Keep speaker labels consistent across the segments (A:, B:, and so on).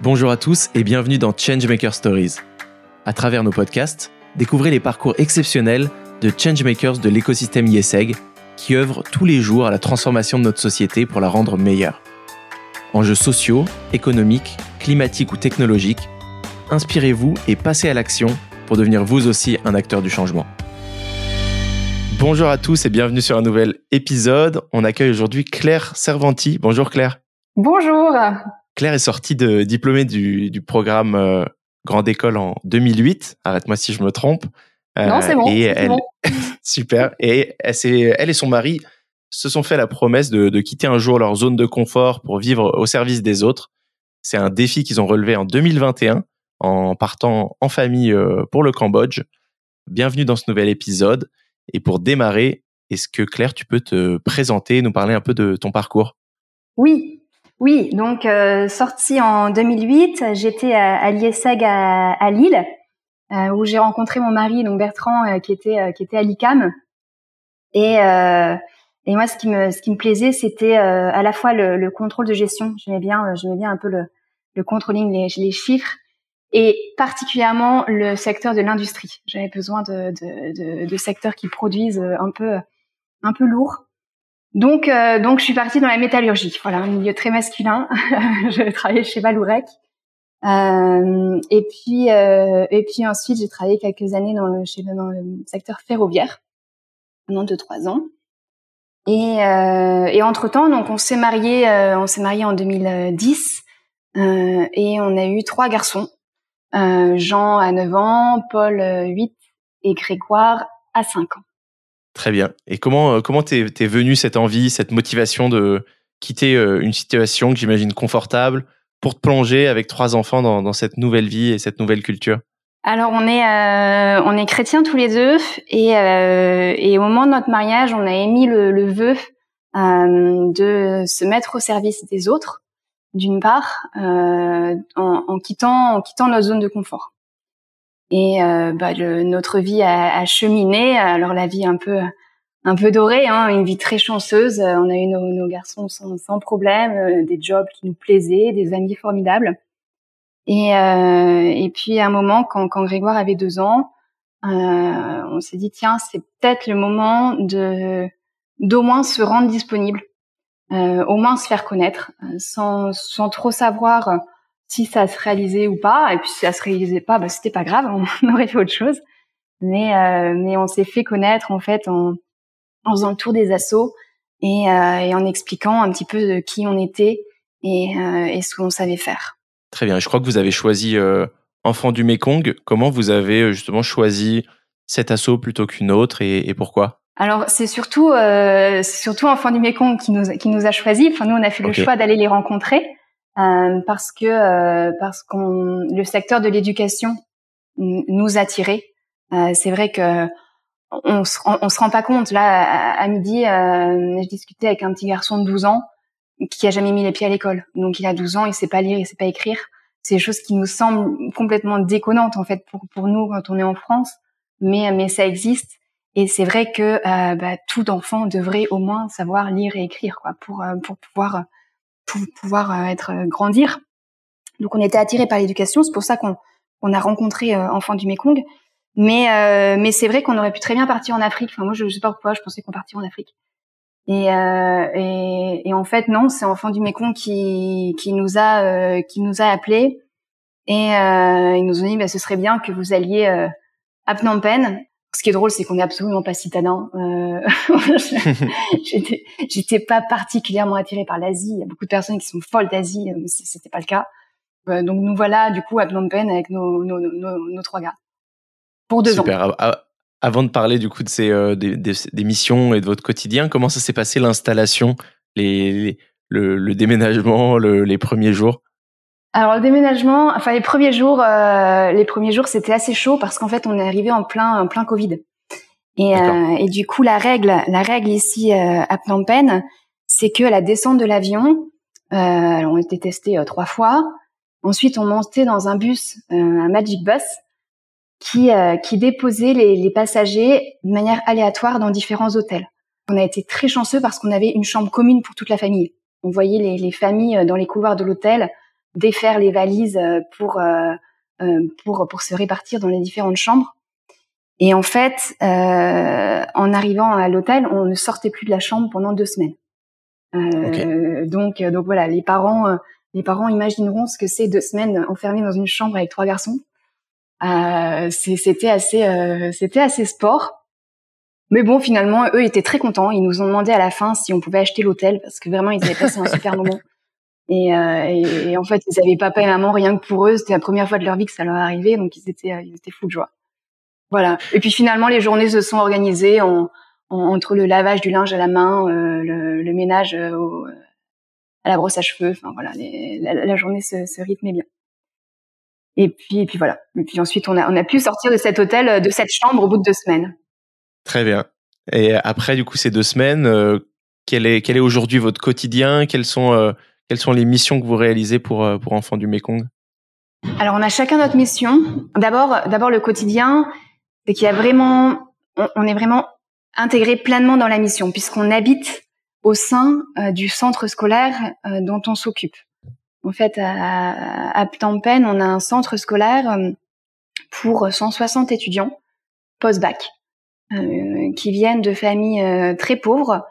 A: Bonjour à tous et bienvenue dans Changemaker Stories. À travers nos podcasts, découvrez les parcours exceptionnels de changemakers de l'écosystème IESEG qui œuvrent tous les jours à la transformation de notre société pour la rendre meilleure. Enjeux sociaux, économiques, climatiques ou technologiques, inspirez-vous et passez à l'action pour devenir vous aussi un acteur du changement. Bonjour à tous et bienvenue sur un nouvel épisode. On accueille aujourd'hui Claire Servanti. Bonjour Claire.
B: Bonjour.
A: Claire est sortie de diplômée du, du programme euh, Grande École en 2008. Arrête-moi si je me trompe.
B: Euh, non, c'est bon.
A: Et
B: elle, bon.
A: super. Et elle, elle, et son mari se sont fait la promesse de, de, quitter un jour leur zone de confort pour vivre au service des autres. C'est un défi qu'ils ont relevé en 2021 en partant en famille euh, pour le Cambodge. Bienvenue dans ce nouvel épisode. Et pour démarrer, est-ce que Claire, tu peux te présenter, nous parler un peu de ton parcours?
B: Oui, oui, donc euh, sortie en 2008, j'étais à, à à, Lille, euh, où j'ai rencontré mon mari, donc Bertrand, euh, qui était euh, qui était à l'ICAM. Et et moi, ce qui me ce qui me plaisait, c'était à la fois le, le, contrôle de gestion. J'aimais bien j'aimais bien un peu le le controlling, les, les chiffres, et particulièrement le secteur de l'industrie. J'avais besoin de, de, de, de secteurs qui produisent un peu un peu lourd donc, euh, donc, je suis partie dans la métallurgie. Voilà, un milieu très masculin. je travaillais chez Valourec. Euh, et puis, euh, et puis ensuite, j'ai travaillé quelques années dans le, chez, dans le secteur ferroviaire, pendant deux trois ans. Et, euh, et entre temps, donc, on s'est marié, euh, on s'est marié en 2010, euh, et on a eu trois garçons. Jean à 9 ans, Paul 8 et Grégoire à 5 ans.
A: Très bien. Et comment euh, t'es es venu cette envie, cette motivation de quitter euh, une situation que j'imagine confortable pour te plonger avec trois enfants dans, dans, cette nouvelle vie et cette nouvelle culture?
B: Alors on est euh, on est chrétiens tous les deux et et au moment de notre mariage on a émis le, le vœu de se mettre au service des autres d'une part en, en, quittant en quittant notre zone de confort. Et euh, bah, le, notre vie a, a, cheminé. Alors la vie un peu un peu dorée, hein, une vie très chanceuse. On a eu nos, nos garçons sans, sans problème, euh, des jobs qui nous plaisaient, des amis formidables. Et, euh, et puis à un moment, quand, quand Grégoire avait deux ans, euh, on s'est dit tiens, c'est peut-être le moment de d'au moins se rendre disponible, euh, au moins se faire connaître, sans, sans trop savoir si ça se réalisait ou pas. Et puis si ça se réalisait pas, bah, c'était pas grave, on aurait fait autre chose. Mais euh, mais on s'est fait connaître en fait en, en faisant le tour des assos et, euh, et en expliquant un petit peu de qui on était et, euh, et ce qu'on savait faire.
A: Très bien. Je crois que vous avez choisi euh, Enfant du Mekong. Comment vous avez justement choisi cet assaut plutôt qu'une autre et, et pourquoi?
B: Alors c'est surtout euh, surtout Enfant du Mekong qui nous qui nous a choisi. Enfin nous on a fait okay. le choix d'aller les rencontrer parce que euh, parce qu'on le secteur de l'éducation nous attirait. Euh, c'est vrai que on se, on, se rend pas compte. Là, à, midi, euh, je discutais avec un petit garçon de 12 ans qui a jamais mis les pieds à l'école. Donc, il a 12 ans, il sait pas lire, il sait pas écrire. C'est des choses qui nous semblent complètement déconnantes en fait pour pour nous quand on est en France, mais mais ça existe. Et c'est vrai que euh, bah, tout enfant devrait au moins savoir lire et écrire quoi pour pour pouvoir pouvoir euh, être euh, grandir. Donc on était attiré par l'éducation, c'est pour ça qu'on on a rencontré euh, Enfants du Mekong. Mais mais c'est vrai qu'on aurait pu très bien partir en Afrique. Enfin moi je, je sais pas pourquoi, je pensais qu'on partirait en Afrique. Et, et, en fait non, c'est Enfants du Mekong qui qui nous a qui nous a appelés et ils nous ont dit bah, ce serait bien que vous alliez à Phnom Penh ce qui est drôle, c'est qu'on n'est absolument pas citadin. Euh, j'étais, pas particulièrement attirée par l'Asie. Il y a beaucoup de personnes qui sont folles d'Asie, mais c'était pas le cas. Euh, donc nous voilà du coup à Phnom Penh avec nos, nos, nos, nos trois gars pour deux
A: Super.
B: ans.
A: Avant de parler du coup de ces euh, des, des, des, missions et de votre quotidien, comment ça s'est passé l'installation, les, les le, le, déménagement, le, les premiers jours?
B: Alors le déménagement, enfin les premiers jours, euh, les premiers jours c'était assez chaud parce qu'en fait on est arrivé en plein en plein Covid. Et, euh, et du coup la règle, la règle ici euh, à Phnom Penh, c'est que la descente de l'avion, euh, on était testé euh, trois fois. Ensuite on montait dans un bus, euh, un Magic Bus, qui qui déposait les, les passagers de manière aléatoire dans différents hôtels. On a été très chanceux parce qu'on avait une chambre commune pour toute la famille. On voyait les, les familles dans les couloirs de l'hôtel défaire les valises pour pour pour se répartir dans les différentes chambres. Et en fait, en arrivant à l'hôtel, on ne sortait plus de la chambre pendant deux semaines. Donc donc voilà, les parents les parents imagineront ce que c'est deux semaines enfermés dans une chambre avec trois garçons. Euh, c'était assez, euh, c'était assez sport. Mais bon, finalement, eux étaient très contents. Ils nous ont demandé à la fin si on pouvait acheter l'hôtel parce que vraiment, ils avaient passé un super moment. Et, euh, et, en fait, ils avaient papa et maman rien que pour eux. C'était la première fois de leur vie que ça leur arrivait, donc ils étaient, étaient fous de joie. Voilà. Et puis finalement, les journées se sont organisées en, entre le lavage du linge à la main, le, le, ménage à la brosse à cheveux. Enfin voilà, la, journée se, rythmait bien. Et puis, et puis voilà. Et puis ensuite, on a, on a pu sortir de cet hôtel, euh, de cette chambre au bout de deux semaines.
A: Très bien. Et après, du coup, ces deux semaines, euh, quel est, quel est aujourd'hui votre quotidien? Quelles sont, euh, quelles sont les missions que vous réalisez pour, pour Enfants du Mekong?
B: Alors, on a chacun notre mission. D'abord, d'abord le quotidien, c'est qu'il y a vraiment, on, est vraiment intégré pleinement dans la mission, puisqu'on habite au sein du centre scolaire dont on s'occupe. En fait, à, à Phnom Penh, on a un centre scolaire euh, pour 160 étudiants post-bac euh, qui viennent de familles euh, très pauvres.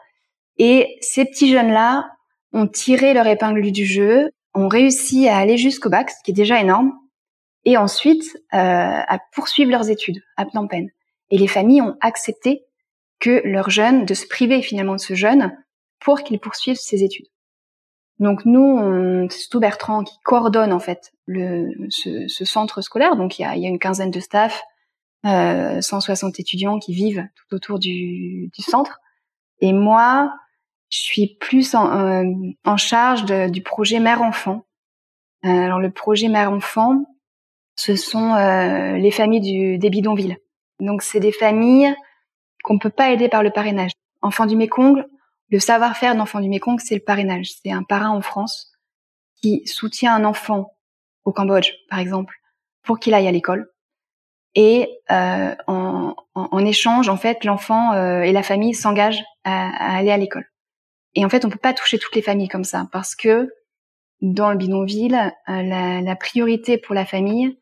B: Et ces petits jeunes-là ont tiré leur épingle du jeu, ont réussi à aller jusqu'au bac, ce qui est déjà énorme, et ensuite à poursuivre leurs études à Phnom Penh. Et les familles ont accepté que leur jeune, de se priver finalement de ce jeune pour qu'il poursuive ses études. Donc nous, c'est tout Bertrand qui coordonne en fait le, ce, ce centre scolaire. Donc il y a, y a une quinzaine de staff, euh, 160 étudiants qui vivent tout autour du, du centre. Et moi, je suis plus en, en charge de, du projet mère-enfant. Euh, alors le projet mère-enfant, ce sont euh, les familles du, des bidonvilles. Donc c'est des familles qu'on peut pas aider par le parrainage. Enfants du Mékong, le savoir-faire d'enfant du Mékong, c'est le parrainage. C'est un parrain en France qui soutient un enfant au Cambodge, par exemple, pour qu'il aille à l'école. Et euh, en, en, échange, en fait, l'enfant euh, et la famille s'engagent à, aller à l'école. Et en fait, on peut pas toucher toutes les familles comme ça parce que dans le bidonville, euh, la, la, priorité pour la famille,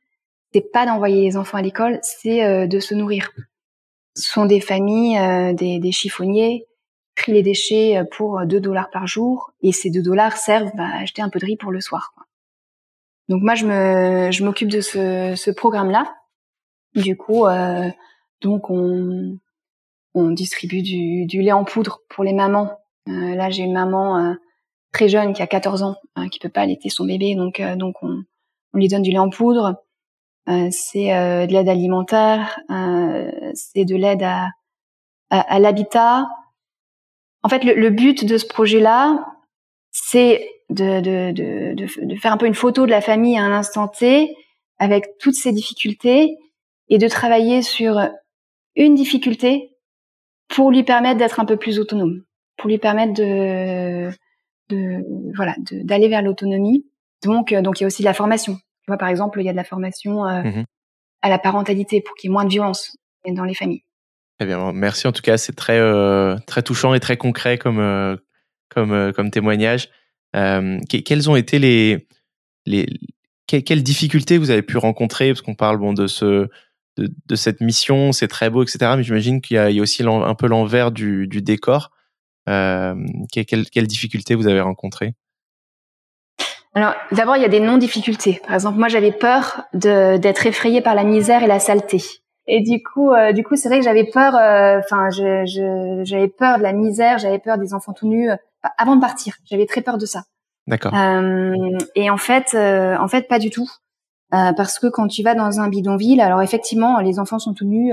B: c'est pas d'envoyer les enfants à l'école, c'est de se nourrir. Ce sont des familles, des, des chiffonniers, trie les déchets euh, pour 2 dollars par jour et ces 2 dollars servent à acheter un peu de riz pour le soir. Quoi. Donc moi je me je m'occupe de ce, ce programme là. Du coup euh, donc on on distribue du, du lait en poudre pour les mamans. Euh, là j'ai une maman euh, très jeune qui a 14 ans hein, qui peut pas allaiter son bébé donc euh, on lui donne du lait en poudre. c'est de l'aide alimentaire, c'est de l'aide à, l'habitat, en fait, le, but de ce projet-là, c'est de, de, faire un peu une photo de la famille à un instant T, avec toutes ses difficultés, et de travailler sur une difficulté pour lui permettre d'être un peu plus autonome, pour lui permettre de, de voilà, d'aller vers l'autonomie. Donc, euh, donc il y a aussi de la formation. Tu vois, par exemple, il y a de la formation euh, mmh à la parentalité pour qu'il y ait moins de violence dans les familles.
A: Eh bien, merci en tout cas, c'est très euh, très touchant et très concret comme euh, comme comme témoignage. quelles ont été les les quelles difficultés vous avez pu rencontrer? Parce qu'on parle bon de ce de, de cette mission, c'est très beau, etc. Mais j'imagine qu'il y, y, a aussi un peu l'envers du, du décor. Euh, quelles, quelles difficultés vous avez rencontrées
B: alors, d'abord, il y a des non-difficultés. Par exemple, moi, j'avais peur d'être effrayée par la misère et la saleté. Et du coup, euh, du coup, c'est vrai que j'avais peur. Euh, enfin, je, j'avais peur de la misère, j'avais peur des enfants tout nus. Avant de partir, j'avais très peur de ça.
A: D'accord.
B: et en fait, en fait, pas du tout, parce que quand tu vas dans un bidonville, alors effectivement, les enfants sont tout nus.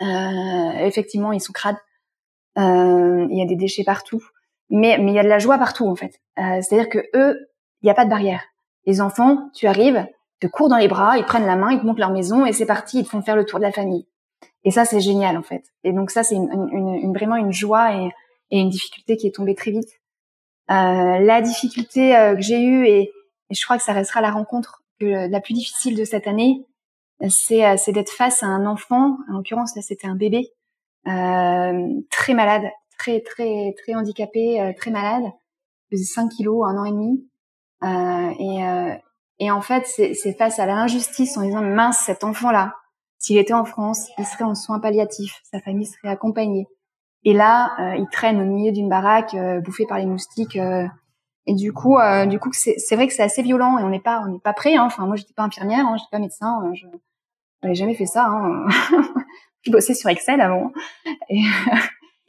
B: effectivement, ils sont crades. Il y a des déchets partout, mais mais il y a de la joie partout en fait. C'est-à-dire que eux, il n'y a pas de barrière. Les enfants, tu arrives, te courent dans les bras, ils prennent la main, ils te montrent leur maison et c'est parti, ils te font faire le tour de la famille. Et ça, c'est génial en fait. Et donc ça, c'est une, une, vraiment une joie et, une difficulté qui est tombée très vite. Euh, la difficulté euh, que j'ai eue, et, je crois que ça restera la rencontre que, la plus difficile de cette année, c'est euh, d'être face à un enfant, en l'occurrence là c'était un bébé, euh, très malade, très très très handicapé, euh, très malade, il faisait 5 kilos, un an et demi, et, et en fait, c'est face à l'injustice en disant mince, cet enfant-là, s'il était en France, il serait en soins palliatifs, sa famille serait accompagnée. Et là, euh, il traîne au milieu d'une baraque, euh, bouffé par les moustiques. Euh, et du coup, euh, du coup, c'est vrai que c'est assez violent et on n'est pas, on n'est pas prêt. Hein. Enfin, moi, j'étais pas infirmière, hein, j'étais pas médecin, euh, je n'avais jamais fait ça. Hein. je bossais sur Excel avant. Et,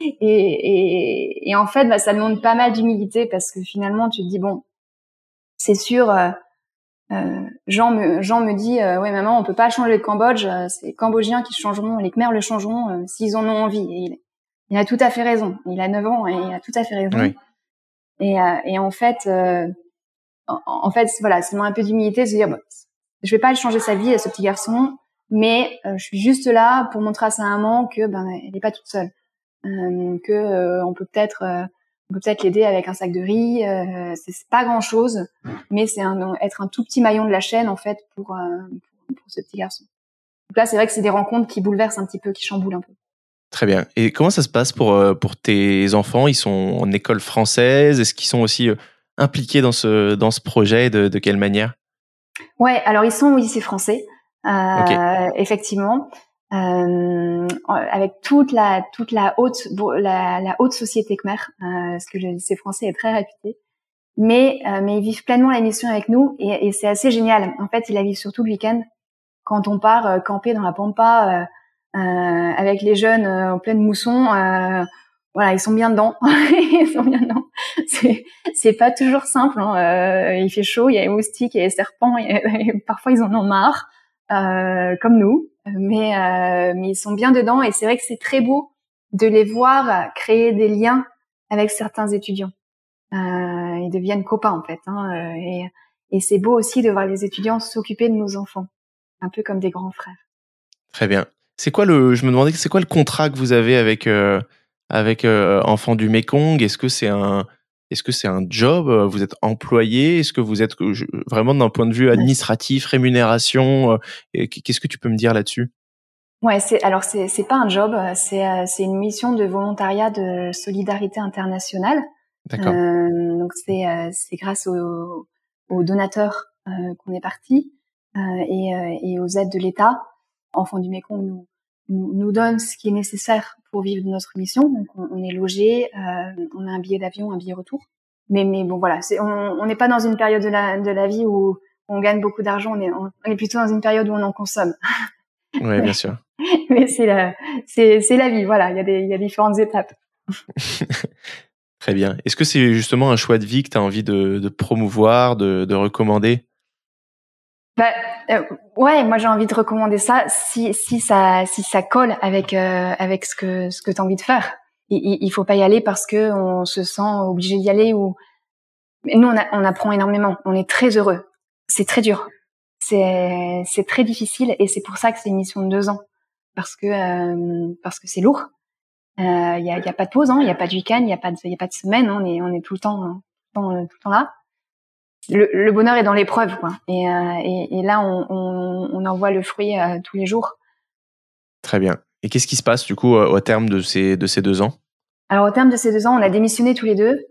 B: et, et, et en fait, bah, ça demande pas mal d'humilité parce que finalement, tu te dis bon, c'est sûr. Euh, Jean me Jean me dit euh, ouais maman on peut pas changer le Cambodge c'est les Cambodgiens qui changeront les Khmers le changeront s'ils en ont envie et il a tout à fait raison. Il a 9 ans et il a tout à fait raison. Et, euh, et en fait, euh, en, fait, voilà, c'est un peu d'humilité de se dire, bon, je vais pas changer sa vie, ce petit garçon, mais euh, je suis juste là pour montrer à sa maman que ben elle n'est pas toute seule, euh, que on peut peut-être on peut peut-être l'aider avec un sac de riz. c'est pas grand chose, mais c'est un, être un tout petit maillon de la chaîne en fait pour, pour, pour ce petit garçon. Donc là, c'est vrai que c'est des rencontres qui bouleversent un petit peu, qui chamboulent un peu.
A: Très bien. Et comment ça se passe pour, euh, pour tes enfants? Ils sont en école française? Est-ce qu'ils sont aussi euh, impliqués dans ce, dans ce projet? De, de quelle manière?
B: Ouais, alors ils sont au lycée français, euh, effectivement, euh, avec toute la toute la haute la, la haute société Khmer, euh, parce que le français est très réputé. Mais mais ils vivent pleinement la mission avec nous et, et c'est assez génial. En fait, ils la vivent surtout le week-end quand on part camper dans la pampa euh, avec les jeunes euh, en pleine mousson euh, voilà, ils sont bien dedans. ils sont bien dedans. C'est, c'est pas toujours simple. Hein. Euh, il fait chaud, il y a les moustiques, il y a les serpents. parfois, ils en ont marre, euh, comme nous. Mais, euh, mais ils sont bien dedans. Et c'est vrai que c'est très beau de les voir créer des liens avec certains étudiants. ils deviennent copains en fait. Hein. Et, et c'est beau aussi de voir les étudiants s'occuper de nos enfants, un peu comme des grands frères.
A: Très bien. C'est quoi le Je me demandais c'est quoi le contrat que vous avez avec euh, avec euh, Enfants du Mekong? Est-ce que c'est un est-ce que c'est un job Vous êtes employé? Est-ce que vous êtes vraiment d'un point de vue administratif, rémunération Qu'est-ce que tu peux me dire là-dessus?
B: Ouais, c'est alors c'est c'est pas un job, c'est c'est une mission de volontariat de solidarité internationale. D'accord. Euh, donc c'est c'est grâce aux, aux donateurs qu'on est parti et, et aux aides de l'État Enfants du Mékong nous, nous, donne ce qui est nécessaire pour vivre notre mission. Donc on, est logé, euh, on a un billet d'avion, un billet retour. Mais, mais bon voilà, c'est, on n'est pas dans une période de la, de la vie où on gagne beaucoup d'argent, on est, on est plutôt dans une période où on en consomme.
A: Oui, bien sûr.
B: mais c'est la, c'est, c'est la vie, voilà, il y, a des, il y a différentes étapes.
A: Très bien. Est-ce que c'est justement un choix de vie que tu as envie de, de promouvoir, de, de recommander?
B: Bah, euh, ouais, moi j'ai envie de recommander ça si si ça si ça colle avec euh, avec ce que ce que tu as envie de faire. Il, il, faut pas y aller parce que on se sent obligé d'y aller ou nous on, a, on apprend énormément, on est très heureux. C'est très dur. C'est c'est très difficile et c'est pour ça que c'est une mission de deux ans parce que euh, parce que c'est lourd. Il euh, y, a, y a pas de pause, il hein, y a pas de week-end, il y a pas de y a pas de semaine, hein, on est on est tout le temps tout le temps, tout le temps là le, bonheur est dans l'épreuve, quoi. Et, euh, et, et, là, on, on, on, en voit le fruit euh, tous les jours.
A: Très bien. Et qu'est-ce qui se passe du coup au terme de ces, de ces deux ans?
B: Alors au terme de ces deux ans, on a démissionné tous les deux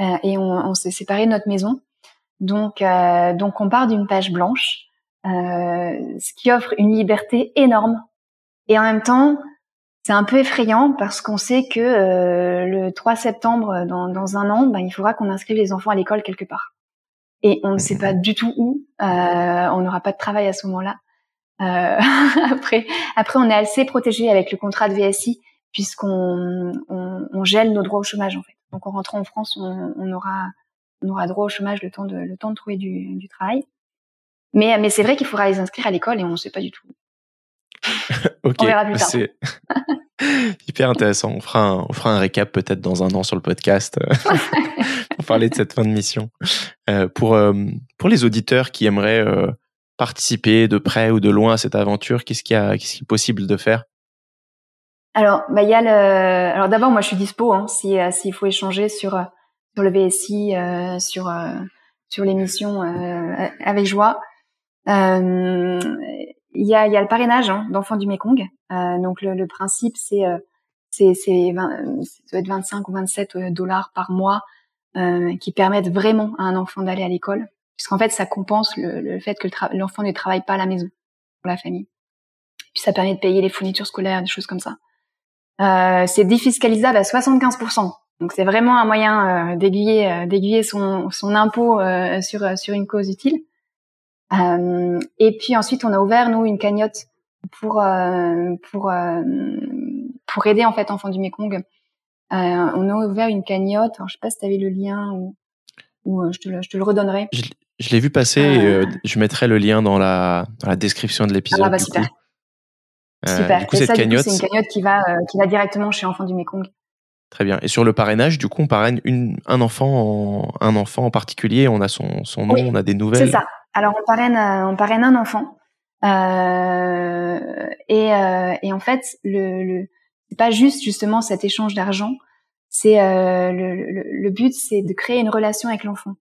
B: euh, et on, on s'est séparés de notre maison. Donc, euh, donc on part d'une page blanche, ce qui offre une liberté énorme. Et en même temps, c'est un peu effrayant parce qu'on sait que le 3 septembre, dans, dans un an, ben, il faudra qu'on inscrive les enfants à l'école quelque part et on ne sait pas du tout où. Euh, on n'aura pas de travail à ce moment-là. Euh, après, après, on est assez protégé avec le contrat de VSI puisqu'on on, on, gèle nos droits au chômage en fait. Donc en rentrant en France, on, on aura on aura droit au chômage le temps de le temps de trouver du, du travail. Mais mais c'est vrai qu'il faudra les inscrire à l'école et on ne sait pas du tout.
A: ok, on verra plus tard. C'est hyper intéressant. On fera un, on fera un récap peut-être dans un an sur le podcast parler de cette fin de mission. Euh, pour, euh, pour les auditeurs qui aimeraient euh, participer de près ou de loin à cette aventure, qu'est-ce qu'il y a, qu'est-ce qui est possible de faire?
B: Alors, bah, y a le. Alors d'abord, moi, je suis dispo hein, si s'il faut échanger sur sur le VSI, sur sur l'émission avec joie. Il y a, y a le parrainage hein, d'enfants du Mekong. donc le, principe, c'est c'est doit être 25 ou 27 dollars par mois euh, qui permettent vraiment à un enfant d'aller à l'école. puisqu'en fait, ça compense le, fait que l'enfant ne travaille pas à la maison pour la famille. Puis ça permet de payer les fournitures scolaires, des choses comme ça. Euh, c'est défiscalisable à 75%. Donc c'est vraiment un moyen euh, d'aiguiller euh, d'aiguiller son, son impôt euh, sur sur une cause utile. et puis ensuite on a ouvert nous une cagnotte pour pour pour aider en fait enfants du Mekong. On a ouvert une cagnotte. Alors, je sais pas si tu avais le lien ou, ou je, te le, je te le redonnerai.
A: Je, l'ai vu passer. je mettrai le lien dans la, dans la description de l'épisode. Ah bah,
B: super. super. Du coup, cette cagnotte, c'est une cagnotte qui va qui va directement chez Enfants du Mekong.
A: Très bien. Et sur le parrainage, du coup, on parraine une, un enfant, en, un enfant en particulier. On a son, son nom, on a des nouvelles.
B: C'est ça. Alors on parraine, euh, on parraine un enfant. Euh, et, euh, et en fait, le, le c'est pas juste justement cet échange d'argent. C'est euh, le, le, le, but, c'est de créer une relation avec l'enfant.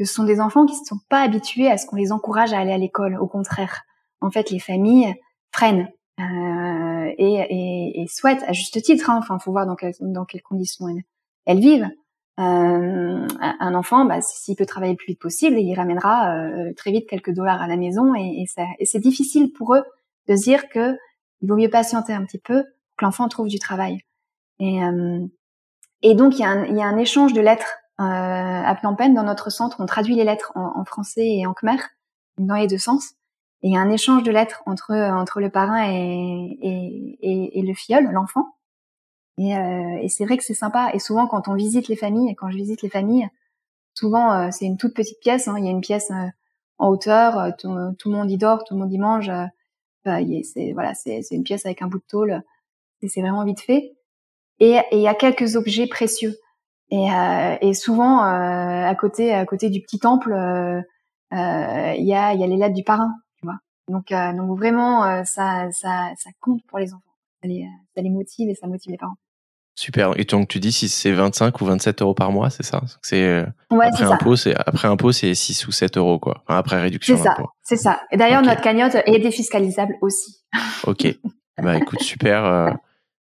B: Ce sont des enfants qui ne sont pas habitués à ce qu'on les encourage à aller à l'école. Au contraire, en fait, les familles freinent euh, et, et, et souhaitent, à juste titre, hein, enfin, faut voir dans, dans quelles conditions elles, vivent. Euh, un enfant, bah, s'il peut travailler le plus vite possible, il ramènera euh, très vite quelques dollars à la maison, et, et c'est difficile pour eux de se dire que il vaut mieux patienter un petit peu que l'enfant trouve du travail. Et, euh, donc il y, a un, échange de lettres euh, à Phnom Penh dans notre centre. On traduit les lettres en, français et en khmer dans les deux sens. Et il y a un échange de lettres entre entre le parrain et, et, le filleul, l'enfant. Et, euh, c'est vrai que c'est sympa. Et souvent, quand on visite les familles, quand je visite les familles, souvent euh, c'est une toute petite pièce. Hein. Il y a une pièce euh, en hauteur, euh, tout, le monde y dort, tout le monde y mange. c'est voilà, c'est une pièce avec un bout de tôle. C'est vraiment vite fait. Et il y a quelques objets précieux. Et, et souvent, à côté, à côté du petit temple, il y a, y a les lettres du parrain. Donc, euh, donc vraiment, euh, ça, ça, ça compte pour les enfants. Ça les, ça les motive et ça motive les parents.
A: Super. Et donc tu dis si c'est 25 ou 27 euros par mois, c'est ça? C'est euh, après impôt, c'est après impôt c'est 6 ou 7 euros quoi. Enfin, après réduction.
B: C'est ça. C'est ça. Et d'ailleurs notre cagnotte est défiscalisable aussi.
A: ok. Bah écoute super, euh,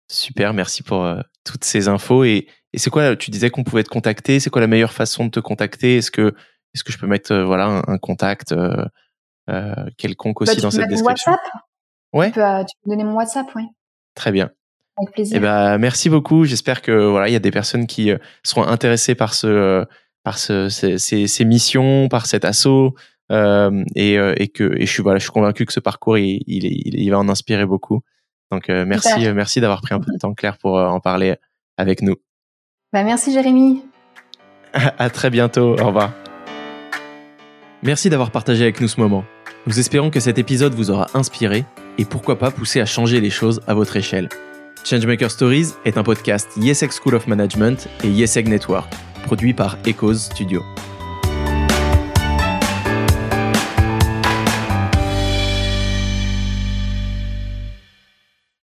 A: super. Merci pour euh, toutes ces infos. Et, et c'est quoi Tu disais qu'on pouvait te contacter. C'est quoi la meilleure façon de te contacter? Est-ce que est-ce que je peux mettre voilà un, un contact euh, quelconque bah, aussi dans cette description?
B: WhatsApp ouais. Tu peux, euh, tu peux donner mon WhatsApp, oui.
A: Très bien.
B: Avec plaisir.
A: Eh ben, merci beaucoup. J'espère que voilà, il y a des personnes qui euh, seront intéressées par ce, par ce, ces, ces, missions, par cet assaut, euh, et, et que et je suis voilà, je suis convaincu que ce parcours il, il, il, va en inspirer beaucoup. Donc merci, merci d'avoir pris un peu de temps clair pour en parler avec nous.
B: Bah merci Jérémy.
A: à très bientôt. Au revoir. Merci d'avoir partagé avec nous ce moment. Nous espérons que cet épisode vous aura inspiré et pourquoi pas poussé à changer les choses à votre échelle. Changemaker Stories est un podcast YesEg School of Management et YesEg Network, produit par Echoes Studio.